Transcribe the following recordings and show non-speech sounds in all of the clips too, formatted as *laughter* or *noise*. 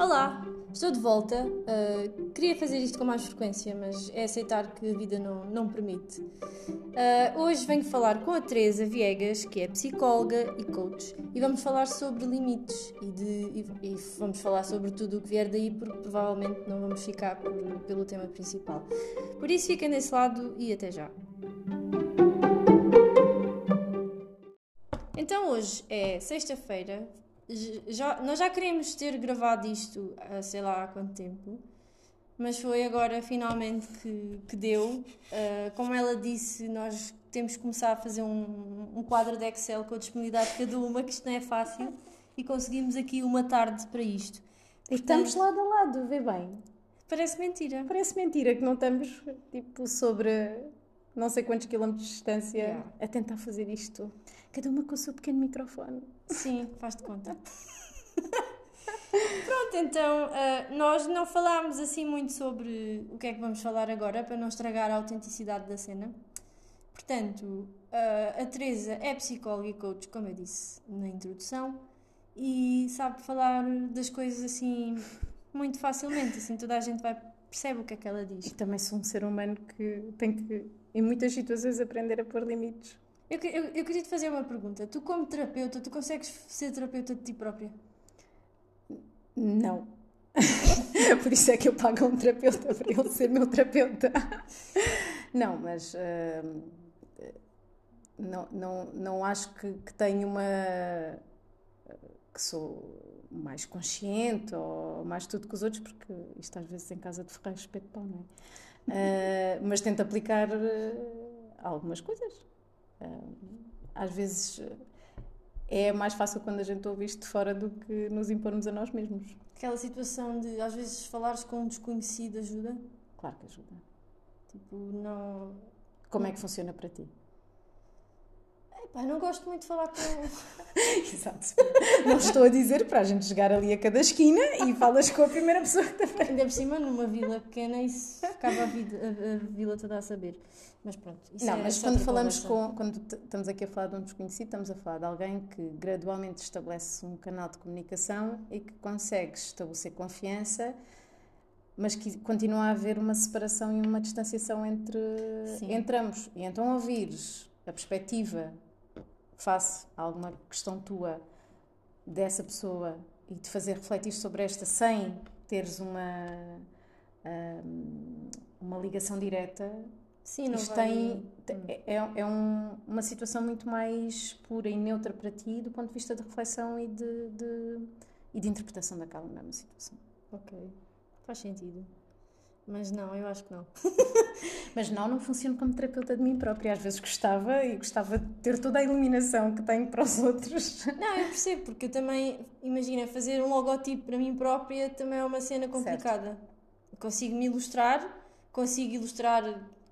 Olá, estou de volta. Uh, queria fazer isto com mais frequência, mas é aceitar que a vida não, não permite. Uh, hoje venho falar com a Teresa Viegas, que é psicóloga e coach, e vamos falar sobre limites e, de, e, e vamos falar sobre tudo o que vier daí, porque provavelmente não vamos ficar por, pelo tema principal. Por isso, fiquem desse lado e até já. Então, hoje é sexta-feira, já, nós já queríamos ter gravado isto há sei lá há quanto tempo, mas foi agora finalmente que, que deu. Uh, como ela disse, nós temos que começar a fazer um, um quadro de Excel com a disponibilidade de cada uma, que isto não é fácil, e conseguimos aqui uma tarde para isto. E estamos lado a lado, vê bem. Parece mentira. Parece mentira que não estamos tipo sobre não sei quantos quilómetros de distância yeah. a tentar fazer isto. Cada uma com o seu pequeno microfone. Sim, faz de conta. *laughs* Pronto, então uh, nós não falámos assim muito sobre o que é que vamos falar agora para não estragar a autenticidade da cena. Portanto, uh, a Teresa é psicóloga e coach, como eu disse na introdução, e sabe falar das coisas assim muito facilmente, assim toda a gente vai percebe o que é que ela diz. E também sou um ser humano que tem que, em muitas situações, aprender a pôr limites. Eu, eu, eu queria te fazer uma pergunta. Tu, como terapeuta, tu consegues ser terapeuta de ti própria? Não. *laughs* Por isso é que eu pago a um terapeuta para ele ser meu terapeuta. Não, mas uh, não, não, não acho que, que tenho uma. que sou mais consciente ou mais tudo que os outros, porque isto às vezes em casa de ferreiro espeto de pau, não é? Uh, *laughs* mas tento aplicar uh, algumas coisas às vezes é mais fácil quando a gente ouve isto de fora do que nos impormos a nós mesmos. Aquela situação de às vezes falares com um desconhecido ajuda? Claro que ajuda. Tipo, não. Como é que funciona para ti? Epá, não gosto muito de falar com. *laughs* Exato. Não estou a dizer para a gente chegar ali a cada esquina e falas com a primeira pessoa que está Ainda por cima, numa vila pequena, isso ficava a, vida, a, a vila toda a saber. Mas pronto. não, é mas quando falamos com. Quando estamos aqui a falar de um desconhecido, estamos a falar de alguém que gradualmente estabelece um canal de comunicação e que consegue estabelecer confiança, mas que continua a haver uma separação e uma distanciação entre, entre ambos. E então ouvires a perspectiva face a alguma questão tua dessa pessoa e te fazer refletir sobre esta sem teres uma. Um, uma ligação direta Sim, não Isto vai... tem, é, é um, uma situação muito mais pura e neutra para ti do ponto de vista de reflexão e de, de, e de interpretação daquela mesma situação. Ok, faz sentido. Mas não, eu acho que não. *laughs* Mas não, não funciono como terapeuta de mim própria. Às vezes gostava e gostava de ter toda a iluminação que tenho para os outros. *laughs* Não, eu percebo, porque eu também, imagina, fazer um logotipo para mim própria também é uma cena complicada. Certo. Consigo me ilustrar, consigo ilustrar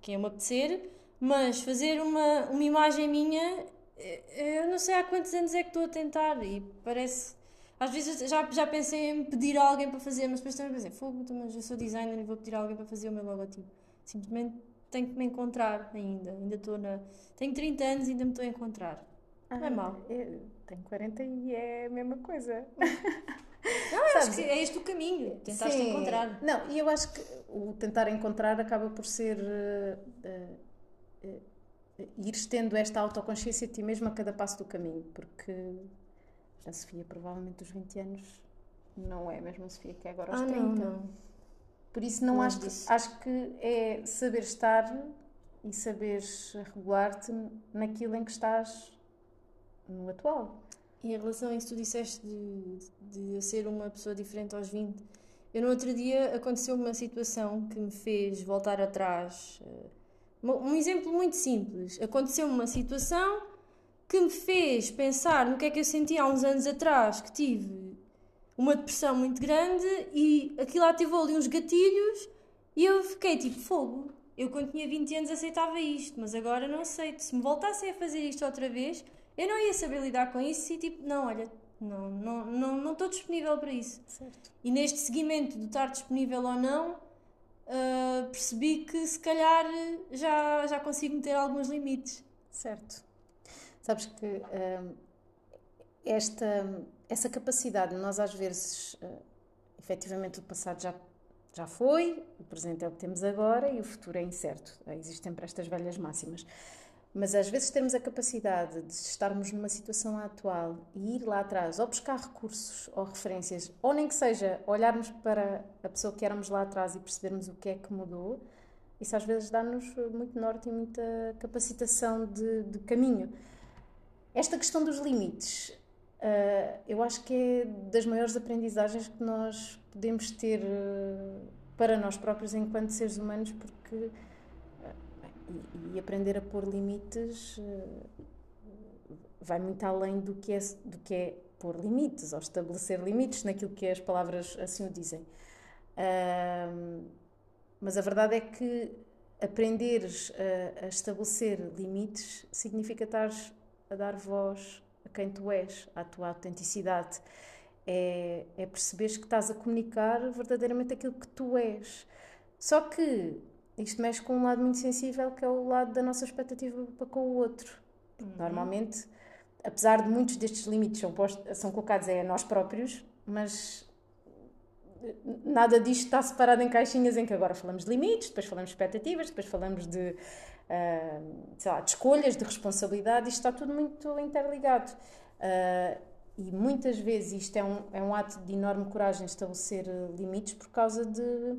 quem é me apetecer, mas fazer uma, uma imagem minha, eh, eu não sei há quantos anos é que estou a tentar e parece. Às vezes já, já pensei em pedir a alguém para fazer, mas depois também pensei, fogo, então, mas eu sou designer e vou pedir a alguém para fazer o meu logotipo. Simplesmente tenho que me encontrar ainda. Ainda estou na. Tenho 30 anos e ainda me estou a encontrar. Ah, não é mal. Eu tenho 40 e é a mesma coisa. *laughs* Não, eu acho que é este o caminho, tentaste Sim. encontrar. Não, e eu acho que o tentar encontrar acaba por ser uh, uh, uh, ires tendo esta autoconsciência de ti mesmo a cada passo do caminho, porque a Sofia, provavelmente, dos 20 anos, não é a mesma Sofia que é agora aos ah, 30. Não, não. Por isso, não, não acho, que, acho que é saber estar e saberes regular-te naquilo em que estás no atual. E em relação a isso, tu disseste de, de ser uma pessoa diferente aos 20. Eu, no outro dia, aconteceu uma situação que me fez voltar atrás. Eh, um exemplo muito simples. Aconteceu uma situação que me fez pensar no que é que eu sentia há uns anos atrás, que tive uma depressão muito grande e aquilo ativou ali uns gatilhos e eu fiquei tipo, fogo. Eu, quando tinha 20 anos, aceitava isto, mas agora não aceito. Se me voltassem a fazer isto outra vez, eu não ia saber lidar com isso e tipo, não, olha, não não não não estou disponível para isso. Certo. E neste seguimento de estar disponível ou não, uh, percebi que se calhar já, já consigo meter alguns limites. Certo. Sabes que uh, esta, essa capacidade de nós às vezes uh, efetivamente o passado já, já foi, o presente é o que temos agora e o futuro é incerto. Existem sempre estas velhas máximas. Mas às vezes termos a capacidade de estarmos numa situação atual e ir lá atrás, ou buscar recursos ou referências, ou nem que seja olharmos para a pessoa que éramos lá atrás e percebermos o que é que mudou, isso às vezes dá-nos muito norte e muita capacitação de, de caminho. Esta questão dos limites, uh, eu acho que é das maiores aprendizagens que nós podemos ter uh, para nós próprios enquanto seres humanos, porque e, e aprender a pôr limites uh, vai muito além do que, é, do que é pôr limites ou estabelecer limites naquilo que as palavras assim o dizem. Uh, mas a verdade é que aprenderes a, a estabelecer limites significa estar a dar voz a quem tu és, à tua autenticidade. É, é perceberes que estás a comunicar verdadeiramente aquilo que tu és. Só que isto mexe com um lado muito sensível que é o lado da nossa expectativa para com o outro. Uhum. Normalmente, apesar de muitos destes limites são, postos, são colocados a nós próprios, mas nada disto está separado em caixinhas em que agora falamos de limites, depois falamos de expectativas, depois falamos de, sei lá, de escolhas, de responsabilidade, isto está tudo muito interligado. Uh, e muitas vezes isto é um, é um ato de enorme coragem estabelecer limites por causa de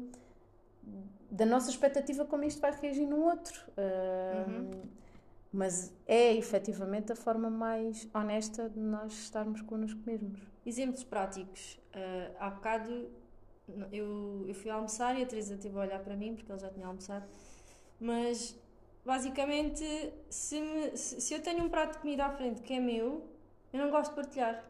da nossa expectativa como isto vai reagir no outro. Uh, uhum. Mas é efetivamente a forma mais honesta de nós estarmos connosco mesmos. Exemplos práticos. Uh, há bocado eu, eu fui almoçar e a Teresa teve a olhar para mim porque ele já tinha almoçado. Mas basicamente, se, me, se, se eu tenho um prato de comida à frente que é meu, eu não gosto de partilhar.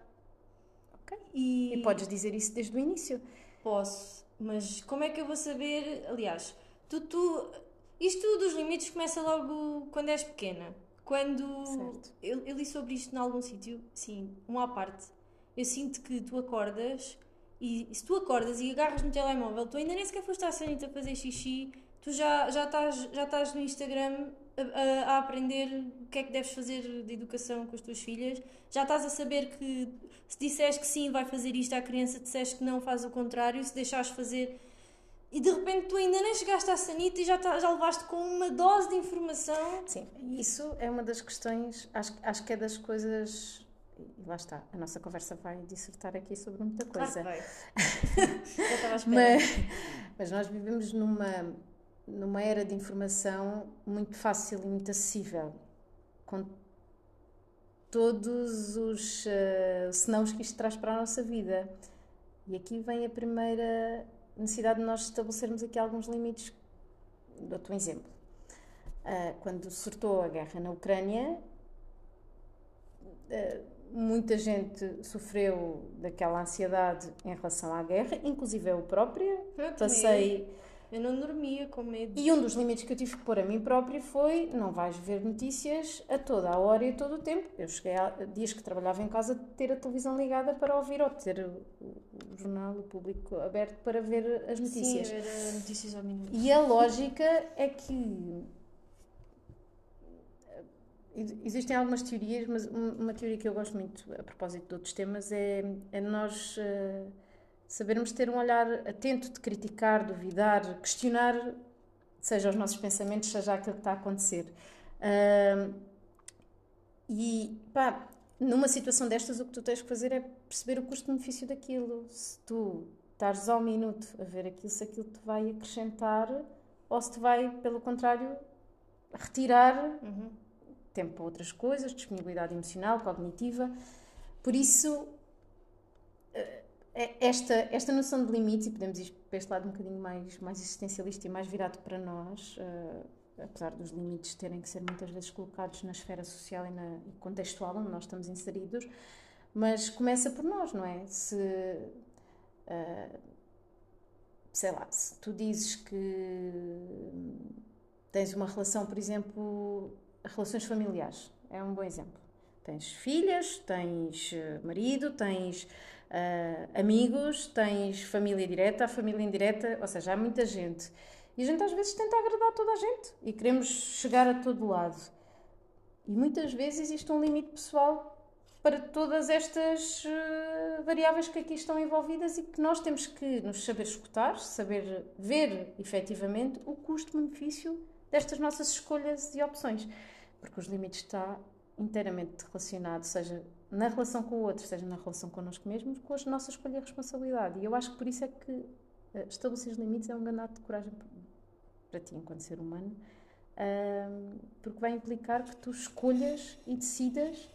Ok. E, e podes dizer isso desde o início. Posso mas como é que eu vou saber? Aliás, tu, tu, isto dos limites começa logo quando és pequena. Quando eu, eu, li sobre isto em algum sítio, sim, uma à parte. Eu sinto que tu acordas e se tu acordas e agarras no telemóvel, tu ainda nem sequer foste à sanita fazer xixi, tu já, já, estás, já estás no Instagram a, a, aprender o que é que deves fazer de educação com as tuas filhas, já estás a saber que se disseres que sim, vai fazer isto à criança, disseste que não, faz o contrário, se deixares fazer. E de repente tu ainda nem chegaste à sanita e já, tá, já levaste com uma dose de informação. Sim, isso é uma das questões, acho, acho que é das coisas e lá está, a nossa conversa vai dissertar aqui sobre muita coisa. Claro *laughs* à espera. mas, mas nós vivemos numa, numa era de informação muito fácil e muito acessível, com todos os uh, senãos que isto traz para a nossa vida. E aqui vem a primeira necessidade de nós estabelecermos aqui alguns limites. Dou-te um exemplo. Uh, quando surtou a guerra na Ucrânia, uh, muita gente sofreu daquela ansiedade em relação à guerra, inclusive eu própria. Eu Passei eu não dormia com medo. E um dos limites que eu tive que pôr a mim própria foi: não vais ver notícias a toda a hora e a todo o tempo. Eu cheguei a dias que trabalhava em casa de ter a televisão ligada para ouvir ou ter o, jornal, o público aberto para ver as notícias. Sim, ver notícias ao minuto. E a lógica é que existem algumas teorias, mas uma teoria que eu gosto muito a propósito de outros temas é, é nós. Uh, sabermos ter um olhar atento de criticar, duvidar, questionar, seja os nossos pensamentos, seja aquilo que está a acontecer. Uh, e pá, numa situação destas, o que tu tens que fazer é perceber o custo-benefício daquilo. Se tu estares ao minuto a ver aquilo, se aquilo te vai acrescentar ou se te vai, pelo contrário, retirar uhum. tempo para outras coisas, disponibilidade emocional, cognitiva. Por isso, esta, esta noção de limites, e podemos ir para este lado um bocadinho mais, mais existencialista e mais virado para nós, uh, apesar dos limites terem que ser muitas vezes colocados na esfera social e, na, contextual onde nós estamos inseridos, mas começa por nós, não é? Se, uh, sei lá, se tu dizes que tens uma relação, por exemplo, relações familiares, é um bom exemplo. Tens filhas, tens eh, marido, tens uh, amigos, tens família direta, família indireta, ou seja, há muita gente. E a gente às vezes tenta agradar toda a gente e queremos chegar a todo lado. E muitas vezes existe um limite pessoal para todas estas uh, variáveis que aqui estão envolvidas e que nós temos que nos saber escutar, saber ver efetivamente o custo-benefício destas nossas escolhas e opções. Porque os limites está inteiramente relacionado, seja na relação com o outro, seja na relação connosco mesmos, com a nossa escolha e responsabilidade. E eu acho que por isso é que uh, estabelecer limites é um grande ato de coragem para ti, enquanto ser humano, porque vai implicar que tu escolhas e decidas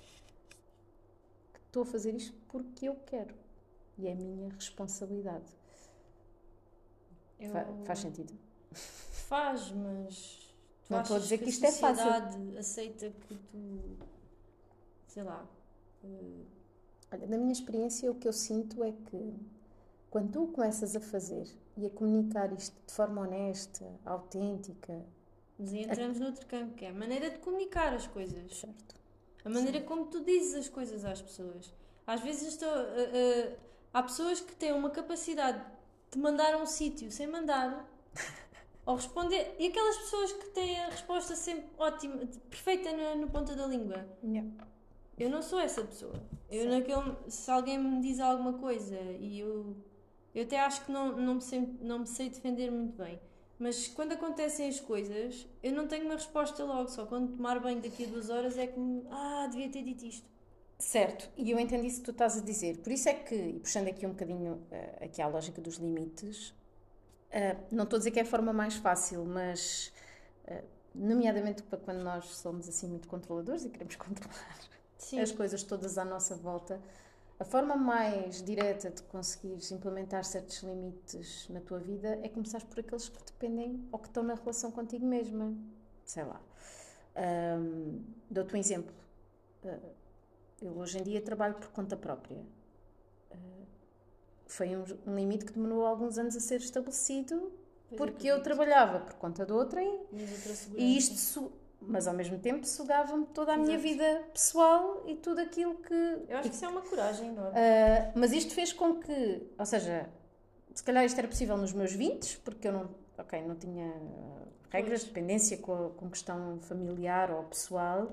estou a fazer isto porque eu quero e é a minha responsabilidade. Eu... Fa faz sentido? Faz, mas não estou a dizer que, que isto é fácil. A sociedade aceita que tu, sei lá. Olha, na minha experiência, o que eu sinto é que quando tu começas a fazer e a comunicar isto de forma honesta, autêntica. Mas aí entramos a... noutro campo, que é a maneira de comunicar as coisas. Certo. A maneira Sim. como tu dizes as coisas às pessoas. Às vezes estou, uh, uh, há pessoas que têm uma capacidade de mandar a um sítio sem mandar *laughs* ou responder. E aquelas pessoas que têm a resposta sempre ótima, perfeita no, no ponta da língua. Yeah. Eu não sou essa pessoa. Eu naquele, se alguém me diz alguma coisa e eu, eu até acho que não, não, me sei, não me sei defender muito bem. Mas quando acontecem as coisas, eu não tenho uma resposta logo, só quando tomar banho daqui a duas horas é que me. Ah, devia ter dito isto. Certo, e eu entendi isso que tu estás a dizer. Por isso é que, e puxando aqui um bocadinho uh, aqui à lógica dos limites, uh, não estou a dizer que é a forma mais fácil, mas, uh, nomeadamente para quando nós somos assim muito controladores e queremos *laughs* controlar Sim. as coisas todas à nossa volta, a forma mais direta de conseguires implementar certos limites na tua vida é começar por aqueles que dependem ou que estão na relação contigo mesma. Sei lá. Um, Dou-te um exemplo. Uh, eu hoje em dia trabalho por conta própria. Uh, foi um, um, limite que demorou alguns anos a ser estabelecido pois porque eu trabalhava por conta de outrem e isto mas ao mesmo tempo sugava-me toda a Exato. minha vida pessoal e tudo aquilo que. Eu acho que isso é uma coragem enorme. Uh, mas isto fez com que, ou seja, se calhar isto era possível nos meus 20, porque eu não, ok, não tinha regras, de dependência com, a, com questão familiar ou pessoal,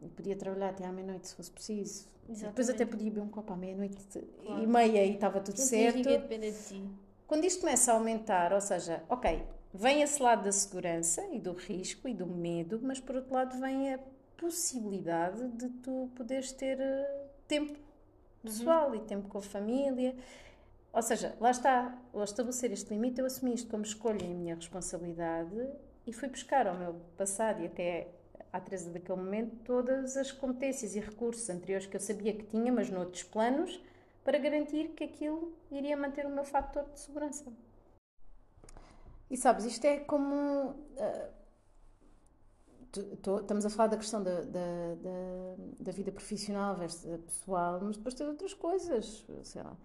e podia trabalhar até à meia-noite se fosse preciso. Exatamente. Depois até podia beber um copo à meia-noite claro. e meia e estava tudo não certo. Depender de ti. Quando isto começa a aumentar, ou seja, ok, Vem esse lado da segurança e do risco e do medo, mas por outro lado vem a possibilidade de tu poderes ter eh, tempo pessoal uhum. e tempo com a família. Ou seja, lá está, ao estabelecer este limite, eu assumi isto como escolha e minha responsabilidade e fui buscar ao meu passado e até à Teresa daquele momento todas as competências e recursos anteriores que eu sabia que tinha, mas noutros planos, para garantir que aquilo iria manter o meu fator de segurança. E sabes, isto é como. Uh, estamos a falar da questão da, da, da, da, vida profissional versus pessoal, mas depois tem outras coisas. Sei lá,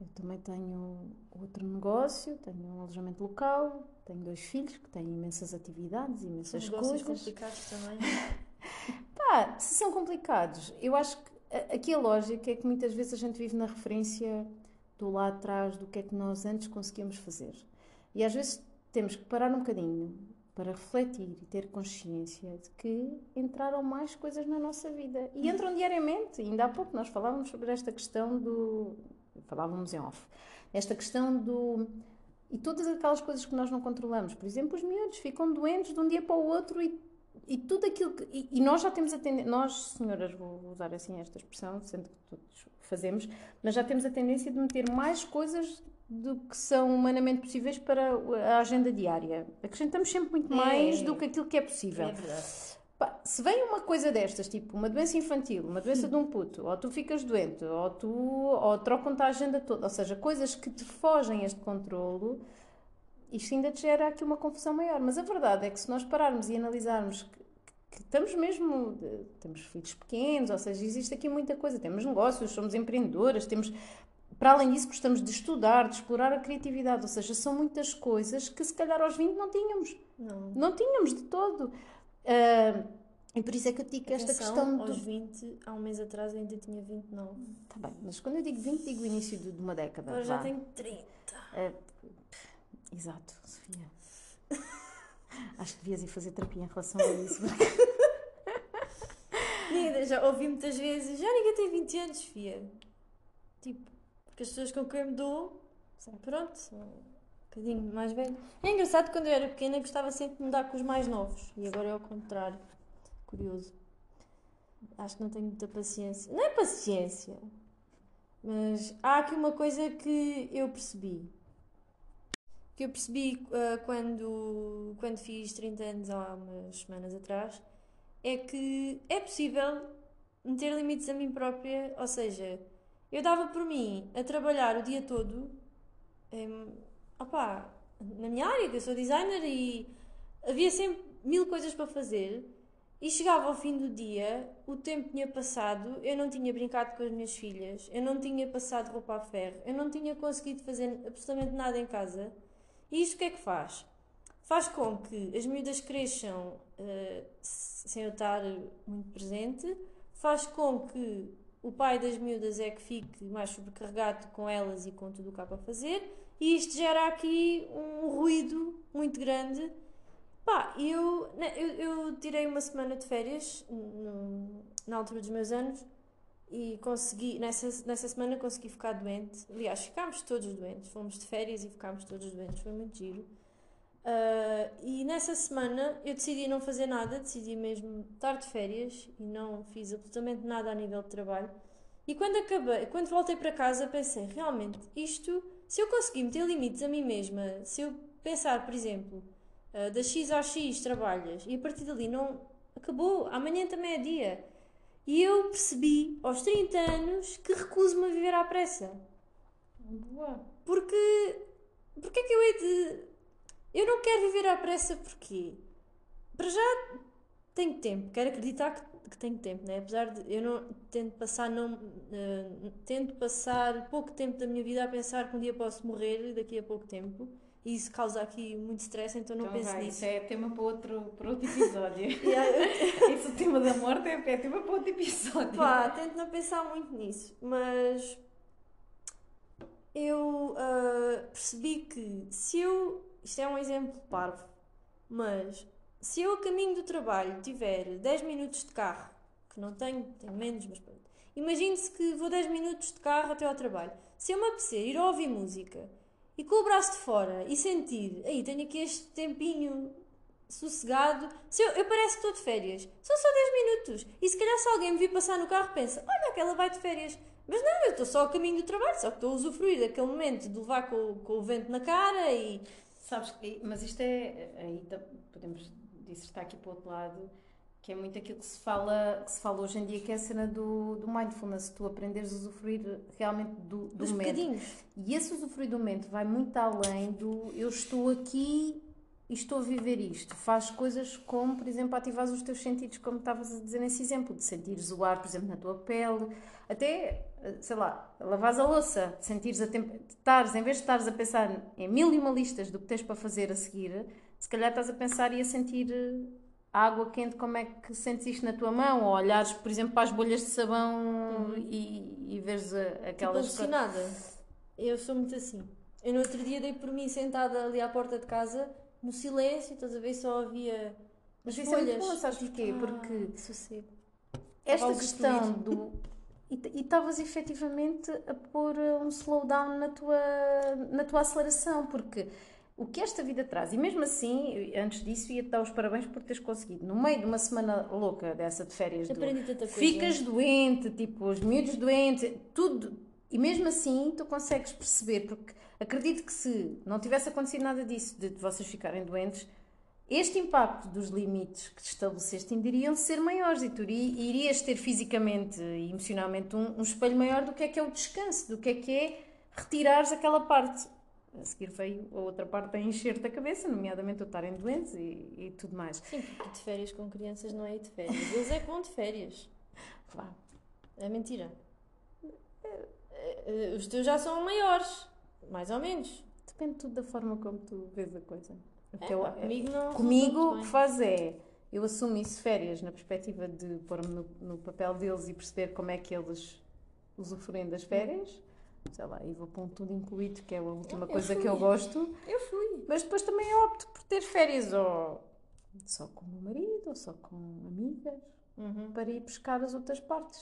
eu também tenho outro negócio, tenho um alojamento local, tenho dois filhos que têm imensas atividades, imensas são coisas. complicados também. *laughs* Pá, se são complicados, eu acho que aqui a lógica é que muitas vezes a gente vive na referência do lá atrás do que é que nós antes conseguíamos fazer. E às vezes temos que parar um bocadinho para refletir e ter consciência de que entraram mais coisas na nossa vida. E entram diariamente. Ainda há pouco nós falávamos sobre esta questão do. Falávamos em off. Esta questão do. E todas aquelas coisas que nós não controlamos. Por exemplo, os miúdos ficam doentes de um dia para o outro e, e tudo aquilo que. E, e nós já temos a tendência. Nós, senhoras, vou usar assim esta expressão, sendo que todos fazemos, mas já temos a tendência de meter mais coisas do que são humanamente possíveis para a agenda diária. Acrescentamos sempre muito é. mais é, do que aquilo que é possível. É verdade. Pá, se vem uma coisa destas, tipo uma doença infantil, uma doença de um puto, ou tu ficas doente, ou tu ou trocam-te a agenda toda, ou seja, coisas que te fogem este controlo, isto ainda te gera aqui uma confusão maior. Mas a verdade é que se nós pararmos e analisarmos que, que estamos mesmo, temos filhos pequenos, ou seja, existe aqui muita coisa, temos negócios, somos empreendedoras, temos para além disso, gostamos de estudar, de explorar a criatividade, ou seja, são muitas coisas que se calhar aos 20 não tínhamos. Não. Não tínhamos de todo. Uh, e por isso é que eu digo que esta questão. Aos do... 20, há um mês atrás eu ainda tinha 29. Está bem, mas quando eu digo 20, digo início de, de uma década. Agora já tenho 30. Uh, exato, Sofia. *laughs* Acho que devias ir fazer terapia em relação a isso. Porque... já ouvi muitas vezes, já ninguém tem 20 anos, fia. Tipo, porque as pessoas com quem eu me dou, pronto, são um bocadinho mais velho. É engraçado quando eu era pequena gostava sempre de me dar com os mais novos. E agora é ao contrário. Curioso. Acho que não tenho muita paciência. Não é paciência. Mas há aqui uma coisa que eu percebi. Que eu percebi uh, quando, quando fiz 30 anos há umas semanas atrás. É que é possível meter limites a mim própria. Ou seja, eu dava por mim a trabalhar o dia todo. Na minha área, que eu sou designer e havia sempre mil coisas para fazer e chegava ao fim do dia, o tempo tinha passado, eu não tinha brincado com as minhas filhas, eu não tinha passado roupa a ferro, eu não tinha conseguido fazer absolutamente nada em casa. E isto o que é que faz? Faz com que as miúdas cresçam uh, sem eu estar muito presente, faz com que o pai das miúdas é que fique mais sobrecarregado com elas e com tudo o que há para fazer, e isto gera aqui um ruído muito grande Pá, eu, né, eu, eu tirei uma semana de férias no, na altura dos meus anos e consegui, nessa, nessa semana consegui ficar doente. Aliás, ficámos todos doentes. Fomos de férias e ficámos todos doentes. Foi muito giro. Uh, e nessa semana eu decidi não fazer nada, decidi mesmo estar de férias e não fiz absolutamente nada a nível de trabalho. E quando acabei, quando voltei para casa, pensei, realmente, isto, se eu conseguir meter limites a mim mesma, se eu pensar, por exemplo, uh, das X às X trabalhas e a partir dali não acabou, amanhã também é dia. E eu percebi aos 30 anos que recuso-me a viver à pressa. Boa. Porque porque é que eu hei de. Eu não quero viver à pressa porque para já tenho tempo, quero acreditar que, que tenho tempo, né? apesar de eu não tento passar não uh, tento passar pouco tempo da minha vida a pensar que um dia posso morrer daqui a pouco tempo e isso causa aqui muito stress, então não então penso vai, nisso. Isso é tema para outro, para outro episódio. *laughs* *laughs* Esse tema da morte é, é tema para outro episódio. Pá, tento não pensar muito nisso, mas eu uh, percebi que se eu. Isto é um exemplo parvo, mas se eu a caminho do trabalho tiver 10 minutos de carro, que não tenho, tenho menos, mas pronto. Imagine-se que vou 10 minutos de carro até ao trabalho. Se eu me apetecer ir ouvir música e com o braço de fora e sentir, aí tenho aqui este tempinho sossegado, se eu, eu parece que estou de férias, são só 10 minutos. E se calhar se alguém me vir passar no carro pensa, olha que ela vai de férias. Mas não, eu estou só a caminho do trabalho, só que estou a usufruir daquele momento de levar com, com o vento na cara e. Sabes, mas isto é. Aí podemos dissertar aqui para o outro lado que é muito aquilo que se fala, que se fala hoje em dia, que é a cena do, do mindfulness, tu aprenderes a usufruir realmente do, do momento. E esse usufruir do momento vai muito além do eu estou aqui e estou a viver isto. Faz coisas como, por exemplo, ativar os teus sentidos, como estavas a dizer nesse exemplo, de sentires o ar, por exemplo, na tua pele, até, sei lá, lavares a louça, sentires a tempo, estares, em vez de estares a pensar em mil e uma listas do que tens para fazer a seguir, se calhar estás a pensar e a sentir a água quente, como é que sentes isto na tua mão? Ou olhares, por exemplo, para as bolhas de sabão uhum. e, e veres aquelas tipo alucinada. Eu sou muito assim. Eu no outro dia dei por mim sentada ali à porta de casa, no silêncio, estás a ver, só havia Mas isso folhas. é muito bom, sabes porquê? Ah, Porque sossego. esta questão do... E estavas efetivamente a pôr um slowdown na tua, na tua aceleração, porque o que esta vida traz. E mesmo assim, antes disso, ia-te dar os parabéns por teres conseguido. No meio de uma semana louca dessa de férias, do, ficas doente, tipo, os miúdos doentes, tudo. E mesmo assim, tu consegues perceber, porque acredito que se não tivesse acontecido nada disso, de vocês ficarem doentes, este impacto dos limites que te estabeleceste iriam ser maiores e tu irias ter fisicamente e emocionalmente um, um espelho maior do que é que é o descanso, do que é que é retirares aquela parte a seguir veio a outra parte a encher da cabeça, nomeadamente o estarem doentes e, e tudo mais. Sim, porque de férias com crianças não é ir de férias. Eles é que vão de férias. Claro. É mentira. É, é, os teus já são maiores, mais ou menos. Depende tudo da forma como tu vês a coisa. É, eu, comigo não. Comigo o que faz é. Eu assumo isso férias na perspectiva de pôr-me no, no papel deles e perceber como é que eles usufruem das férias sei lá, e vou para um tudo incluído, que é a última eu coisa que eu gosto. Eu fui. Mas depois também opto por ter férias ou só com o meu marido, ou só com amigas. Uhum. para ir buscar as outras partes.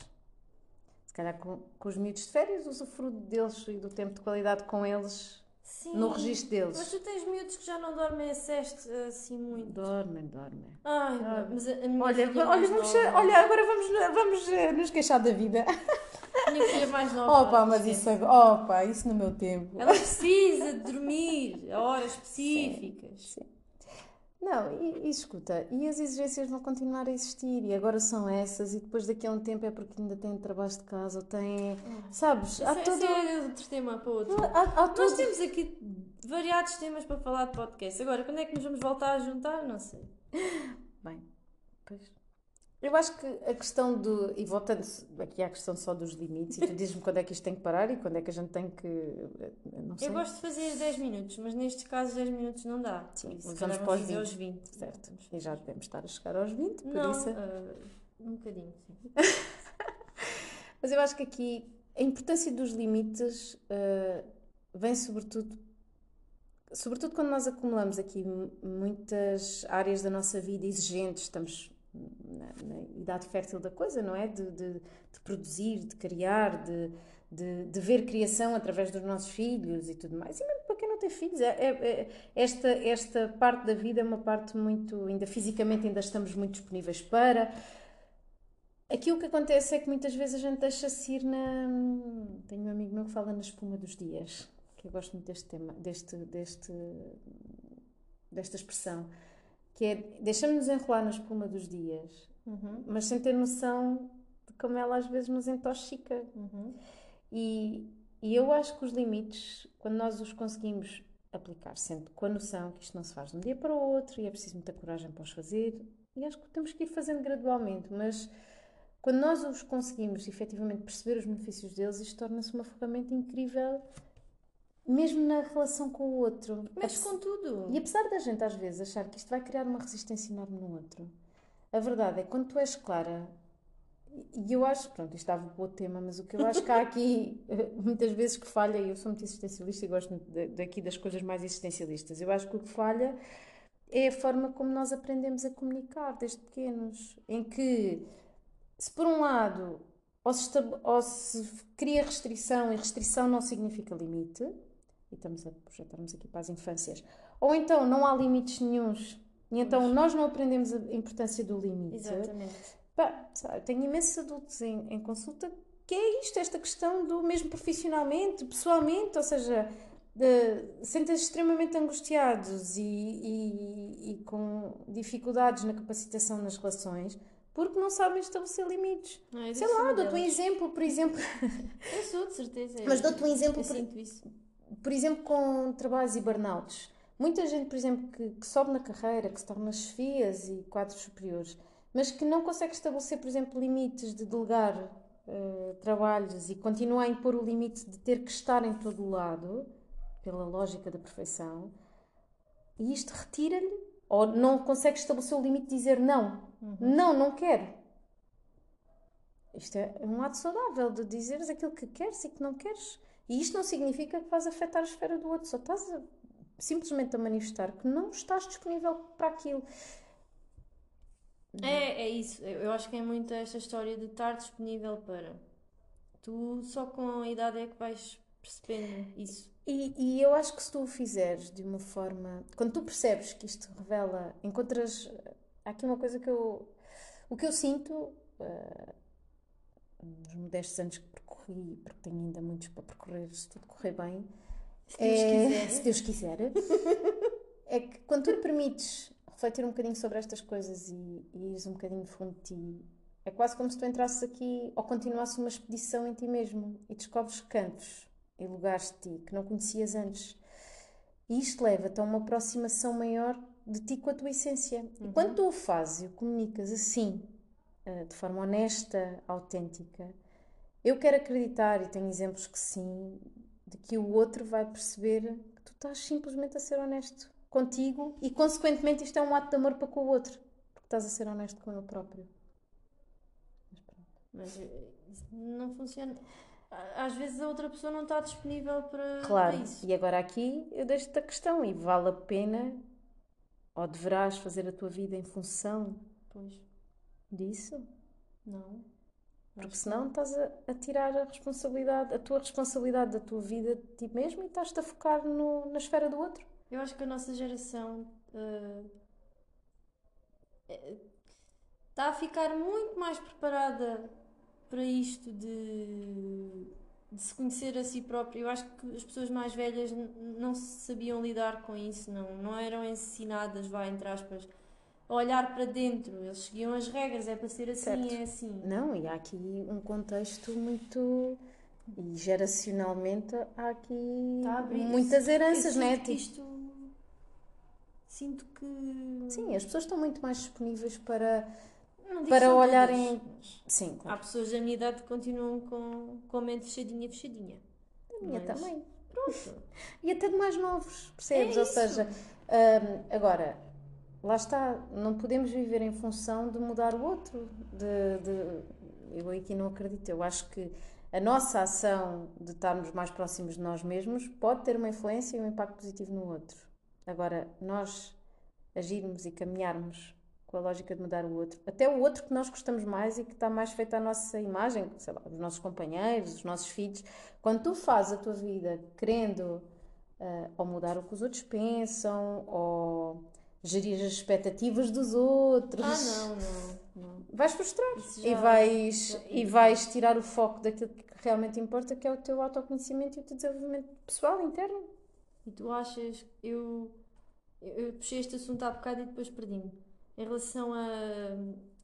Se calhar com, com os miúdos de férias, usufruo deles e do tempo de qualidade com eles Sim. no registro deles. Mas tu tens miúdos que já não dormem a assim muito. Dormem, dormem. Ai, Ah. mas a, a minha Olha, filha olha, vamos, nova, olha, agora vamos, vamos eh, nos queixar da vida. minha filha mais nova. Opa, mas isso, opa, isso no meu tempo. Ela precisa de dormir a horas específicas. Não, e, e escuta, e as exigências vão continuar a existir, e agora são essas, e depois daqui a um tempo é porque ainda têm trabalhos de casa, ou têm. Sabes? Há Isso, é- todo. isso é outro tema para outro. Há, há Nós todo. temos aqui variados temas para falar de podcast. Agora, quando é que nos vamos voltar a juntar? Não sei. Bem, pois. Eu acho que a questão do. E voltando aqui à questão só dos limites, e tu dizes-me quando é que isto tem que parar e quando é que a gente tem que. Não sei. Eu gosto de fazer 10 minutos, mas nestes casos 10 minutos não dá. Sim, isso, se vamos para os fazer 20. aos 20. Certo. E já devemos estar a chegar aos 20, por Não, isso. ah, um bocadinho, sim. *laughs* Mas eu acho que aqui a importância dos limites eh, vem sobretudo, sobretudo quando nós acumulamos aqui muitas áreas da nossa vida exigentes, estamos na, na idade fértil da coisa, não é? De, de, de produzir, de criar, de, de, de ver criação através dos nossos filhos e tudo mais. E mesmo para quem não tem filhos, é, é- é- esta, esta parte da vida é uma parte muito, ainda fisicamente ainda estamos muito disponíveis para. Aqui o que acontece é que muitas vezes a gente deixa-se ir na. Tenho um amigo meu que fala na espuma dos dias, que eu gosto muito deste tema, deste, deste, desta expressão, que é deixamos-nos enrolar na espuma dos dias, Uhum, mas sem ter noção de como ela às vezes nos intoxica. uhum. E, e eu acho que os limites, quando nós os conseguimos aplicar, sempre com a noção que isto não se faz de um dia para o outro e é preciso muita coragem para os fazer, e acho que temos que ir fazendo gradualmente, mas quando nós os conseguimos efetivamente perceber os benefícios deles, isto torna-se uma ferramenta incrível, mesmo na relação com o outro. Mexe com tudo. E apesar da gente às vezes achar que isto vai criar uma resistência enorme no outro, a verdade é que quando tu és clara, e eu acho, pronto, isto estava para o tema, mas o que eu acho que há *laughs* aqui eh, muitas vezes que falha, e eu sou muito existencialista e gosto daqui das coisas mais existencialistas, eu acho que o que falha é a forma como nós aprendemos a comunicar desde pequenos, em que se por um lado ou se, ou se cria restrição e restrição não significa limite, e estamos a projetarmos aqui para as infâncias, ou então não há limites nenhuns, e então nós não aprendemos a importância do limite. Exatamente. Pá, sabe, tenho imensos adultos em, em consulta que é isto, esta questão do mesmo profissionalmente, pessoalmente, ou seja, sentem-se extremamente angustiados e, e- e com dificuldades na capacitação nas relações porque não sabem estabelecer limites. Não, Sei lá, dou-te um exemplo, por exemplo, *laughs* Eu sou, de certeza. mas dou-te um exemplo, Eu por, sinto isso. Por exemplo, com trabalhos e burnouts. Muita gente, por exemplo, que, que sobe na carreira, que se torna chefias e quadros superiores, mas que não consegue estabelecer, por exemplo, limites de delegar eh, trabalhos e continua a impor o limite de ter que estar em todo o lado, pela lógica da perfeição, e isto retira-lhe, ou não consegue estabelecer o limite de dizer não, não, não quero. Isto é um ato saudável de dizeres aquilo que queres e que não queres. E isto não significa que vais afetar a esfera do outro, só estás a- simplesmente a manifestar que não estás disponível para aquilo. É, é isso. Eu acho que é muito esta história de estar disponível para. Tu só com a idade é que vais percebendo isso. E, e eu acho que se tu o fizeres de uma forma. Quando tu percebes que isto revela, encontras. Há aqui uma coisa que eu. O que eu sinto. eh, nos modestos anos que percorri, porque tenho ainda muitos para percorrer, se tudo correr bem. Se Deus é, quiser. se Deus quiser, é que quando tu te permites refletir um bocadinho sobre estas coisas e, e ires um bocadinho fundo de ti, é quase como se tu entrasses aqui ou continuasses uma expedição em ti mesmo e descobres cantos e lugares de ti que não conhecias antes. E isto leva-te a uma aproximação maior de ti com a tua essência. E quando tu o fazes e o comunicas assim, de forma honesta, autêntica, eu quero acreditar, e tenho exemplos que sim, de que o outro vai perceber que tu estás simplesmente a ser honesto contigo e, consequentemente, isto é um ato de amor para com o outro, porque estás a ser honesto com ele próprio. Mas pronto. Mas eh, não funciona. Às vezes a outra pessoa não está disponível para, Claro, para isso. e agora aqui eu deixo-te a questão: e vale a pena ou deverás fazer a tua vida em função Pois. Disso? Não. Porque senão estás a, a tirar a responsabilidade, a tua responsabilidade da tua vida de ti mesmo e estás-te a focar no, na esfera do outro. Eu acho que a nossa geração uh, está a ficar muito mais preparada para isto de, de se conhecer a si própria. Eu acho que as pessoas mais velhas não sabiam lidar com isso, não, não eram ensinadas, vá, entre aspas, olhar para dentro. Eles seguiam as regras, é para ser assim, certo. é assim. Não, e há aqui um contexto muito. E geracionalmente há aqui tá muitas heranças, não é? Tipo isto sinto que. Sim, as pessoas estão muito mais disponíveis para, para olharem. Todas, Sim, claro. Há pessoas da minha idade que continuam com, com a mente fechadinha, fechadinha. A minha mas... também. Pronto. *laughs* e até de mais novos, percebes? É Ou seja, um, agora, lá está, não podemos viver em função de mudar o outro. De, de, eu aqui não acredito. Eu acho que a nossa ação de estarmos mais próximos de nós mesmos pode ter uma influência e um impacto positivo no outro. Agora, nós agirmos e caminharmos com a lógica de mudar o outro, até o outro que nós gostamos mais e que está mais feito à nossa imagem, sei lá, os nossos companheiros, os nossos filhos, quando tu fazes a tua vida querendo uh, ou mudar o que os outros pensam, ou gerir as expectativas dos outros. Ah, não, não. não. Vais frustrar e vais, e vais tirar o foco daquilo que realmente importa, que é o teu autoconhecimento e o teu desenvolvimento pessoal interno. E tu achas, eu, eu puxei este assunto há bocado e depois perdi-me. Em relação a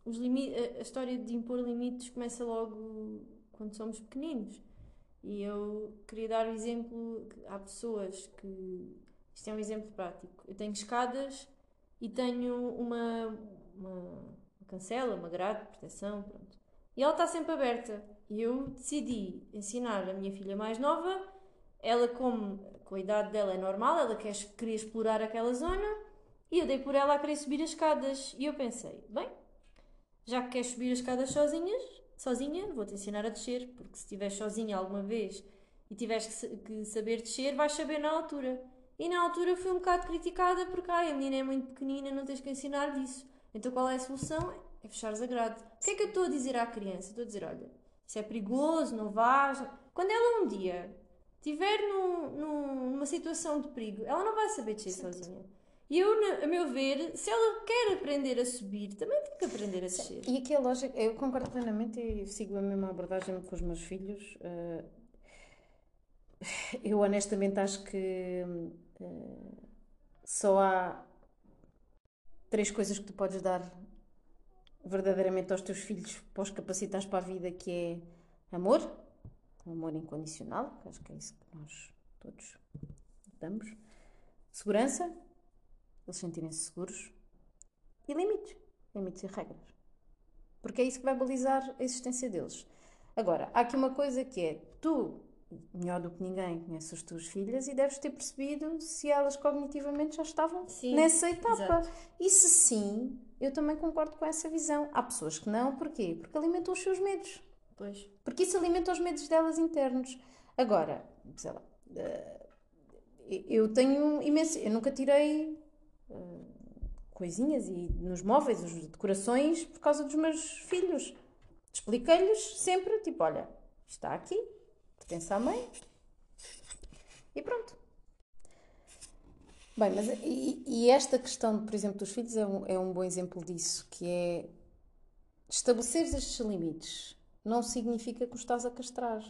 os limites, a, a história de impor limites começa logo quando somos pequeninos. E eu queria dar o exemplo há pessoas que. Isto é um exemplo prático. Eu tenho escadas e tenho uma, uma, cancela, uma grade de proteção, pronto. E ela está sempre aberta. E eu decidi ensinar a minha filha mais nova, ela como com a idade dela é normal, ela quer, queria explorar aquela zona e eu dei por ela a querer subir as escadas. E eu pensei, bem, já que queres subir as escadas sozinhas, sozinha, vou-te ensinar a descer, porque se estiveres sozinha alguma vez e tiveres que, que, saber descer, vais saber na altura. E na altura fui um bocado criticada porque ai, a menina é muito pequenina, não tens que ensinar disso. Então qual é a solução? É fechares a grade. O que é que eu estou a dizer à criança? Estou a dizer, olha, isso é perigoso, não vais. Quando ela um dia estiver num, num, numa situação de perigo, ela não vai saber descer sozinha. E eu, a meu ver, se ela quer aprender a subir, também tem que aprender a descer. E aqui a lógica, eu concordo plenamente e sigo a mesma abordagem com os meus filhos. Eh, eu honestamente acho que só há três coisas que tu podes dar verdadeiramente aos teus filhos para os capacitares para a vida, que é amor, amor incondicional, acho que é isso que nós todos damos, segurança, eles sentirem-se seguros, e limites, limites e regras. Porque é isso que vai balizar a existência deles. Agora, há aqui uma coisa que é, tu, melhor do que ninguém, conheces as tuas filhas e deves ter percebido se elas cognitivamente já estavam sim, nessa etapa. Exato. E se sim, eu também concordo com essa visão. Há pessoas que não, porquê? Porque alimentam os seus medos. Pois. Porque isso alimenta os medos delas internos. Agora, sei lá, eh, eu tenho imenso. Eu nunca tirei eh, coisinhas e nos móveis, as decorações, por causa dos meus filhos. Expliquei-lhes sempre, tipo, olha, está aqui, pertence à mãe. E pronto. Bem, mas e, e, esta questão, por exemplo, dos filhos é um, é um bom exemplo disso, que é estabelecer estes limites não significa que o estás a castrar.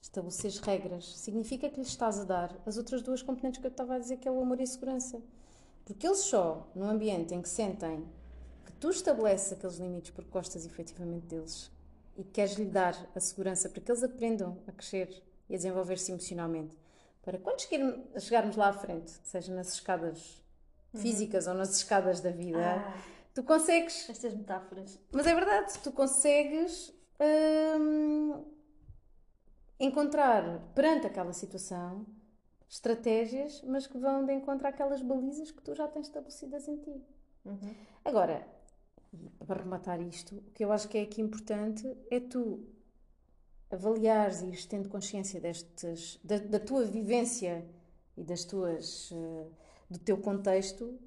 Estabelecer regras significa que lhe estás a dar as outras duas componentes que eu estava a dizer, que é o amor e a segurança. Porque eles só, num ambiente em que sentem que tu estabeleces aqueles limites porque gostas efetivamente deles e queres lhe dar a segurança para que eles aprendam a crescer e a desenvolver-se emocionalmente, para quando chegarmos lá à frente, seja nas escadas uhum. físicas ou nas escadas da vida, ah, tu consegues. Estas metáforas. Mas é verdade, tu consegues hum, encontrar perante aquela situação estratégias, mas que vão de encontrar aquelas balizas que tu já tens estabelecidas em ti. Uhum. Agora, para rematar isto, o que eu acho que é aqui importante é tu avaliares e tendo consciência destes, da, da, tua vivência e das tuas, uh, do teu contexto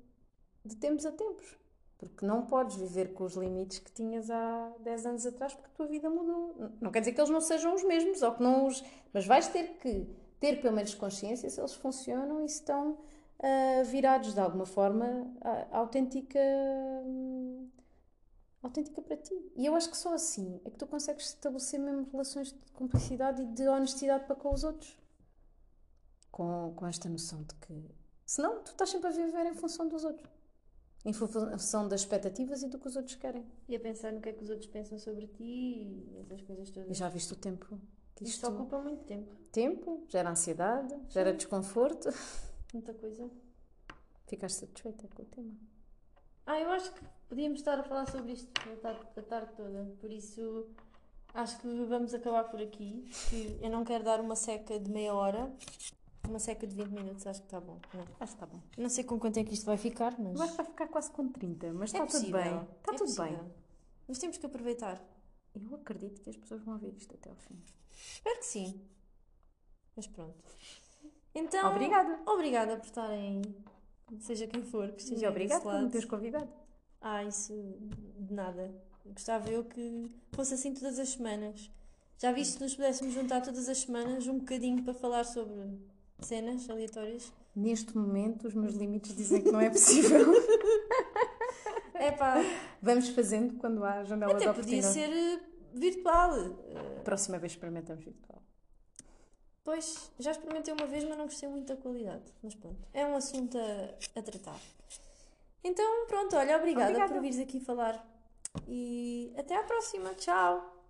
de tempos a tempos. Porque não podes viver com os limites que tinhas há 10 anos atrás porque a tua vida mudou. Não quer dizer que eles não sejam os mesmos, ou que não os. Mas vais ter que ter pelo menos consciência se eles funcionam e se estão uh, virados de alguma forma autêntica. Hum, autêntica para ti. E eu acho que só assim é que tu consegues estabelecer mesmo relações de cumplicidade e de honestidade para com os outros. Com, com esta noção de que. Senão, tu estás sempre a viver em função dos outros. Em função das expectativas e do que os outros querem. E a pensar no que é que os outros pensam sobre ti e essas coisas todas. E já viste o tempo que isto, isto ocupa muito tempo. Tempo, gera ansiedade, gera desconforto. *laughs* Muita coisa. Ficaste satisfeita com o tema? Ah, eu acho que podíamos estar a falar sobre isto a tarde, toda, por isso acho que vamos acabar por aqui. Que eu não quero dar uma seca de meia hora, uma seca de 20 minutos, acho que está bom. Não. Acho que está bom. Não sei com quanto é que isto vai ficar, mas. Vai ficar quase com 30, mas está é tudo bem. Está é tudo possível. bem. Mas temos que aproveitar. Eu acredito que as pessoas vão ouvir isto até ao fim. Espero que sim. Mas pronto. Então. Obrigada. Obrigada por estarem seja quem for que E obrigada por me teres convidado. Ah, isso de nada. Gostava eu que fosse assim todas as semanas. Já viste se nos pudéssemos juntar todas as semanas um bocadinho para falar sobre cenas aleatórias? Neste momento, os meus limites dizem que não é possível. *laughs* é pá. Vamos fazendo quando há janela Até de oportunidade. podia ser eh, virtual. Próxima vez experimentamos virtual. Pois, já experimentei uma vez, mas não gostei muito da qualidade. Mas pronto, é um assunto a, a tratar. Então, pronto, olha, obrigada, obrigada por vires aqui falar. E até à próxima. Tchau!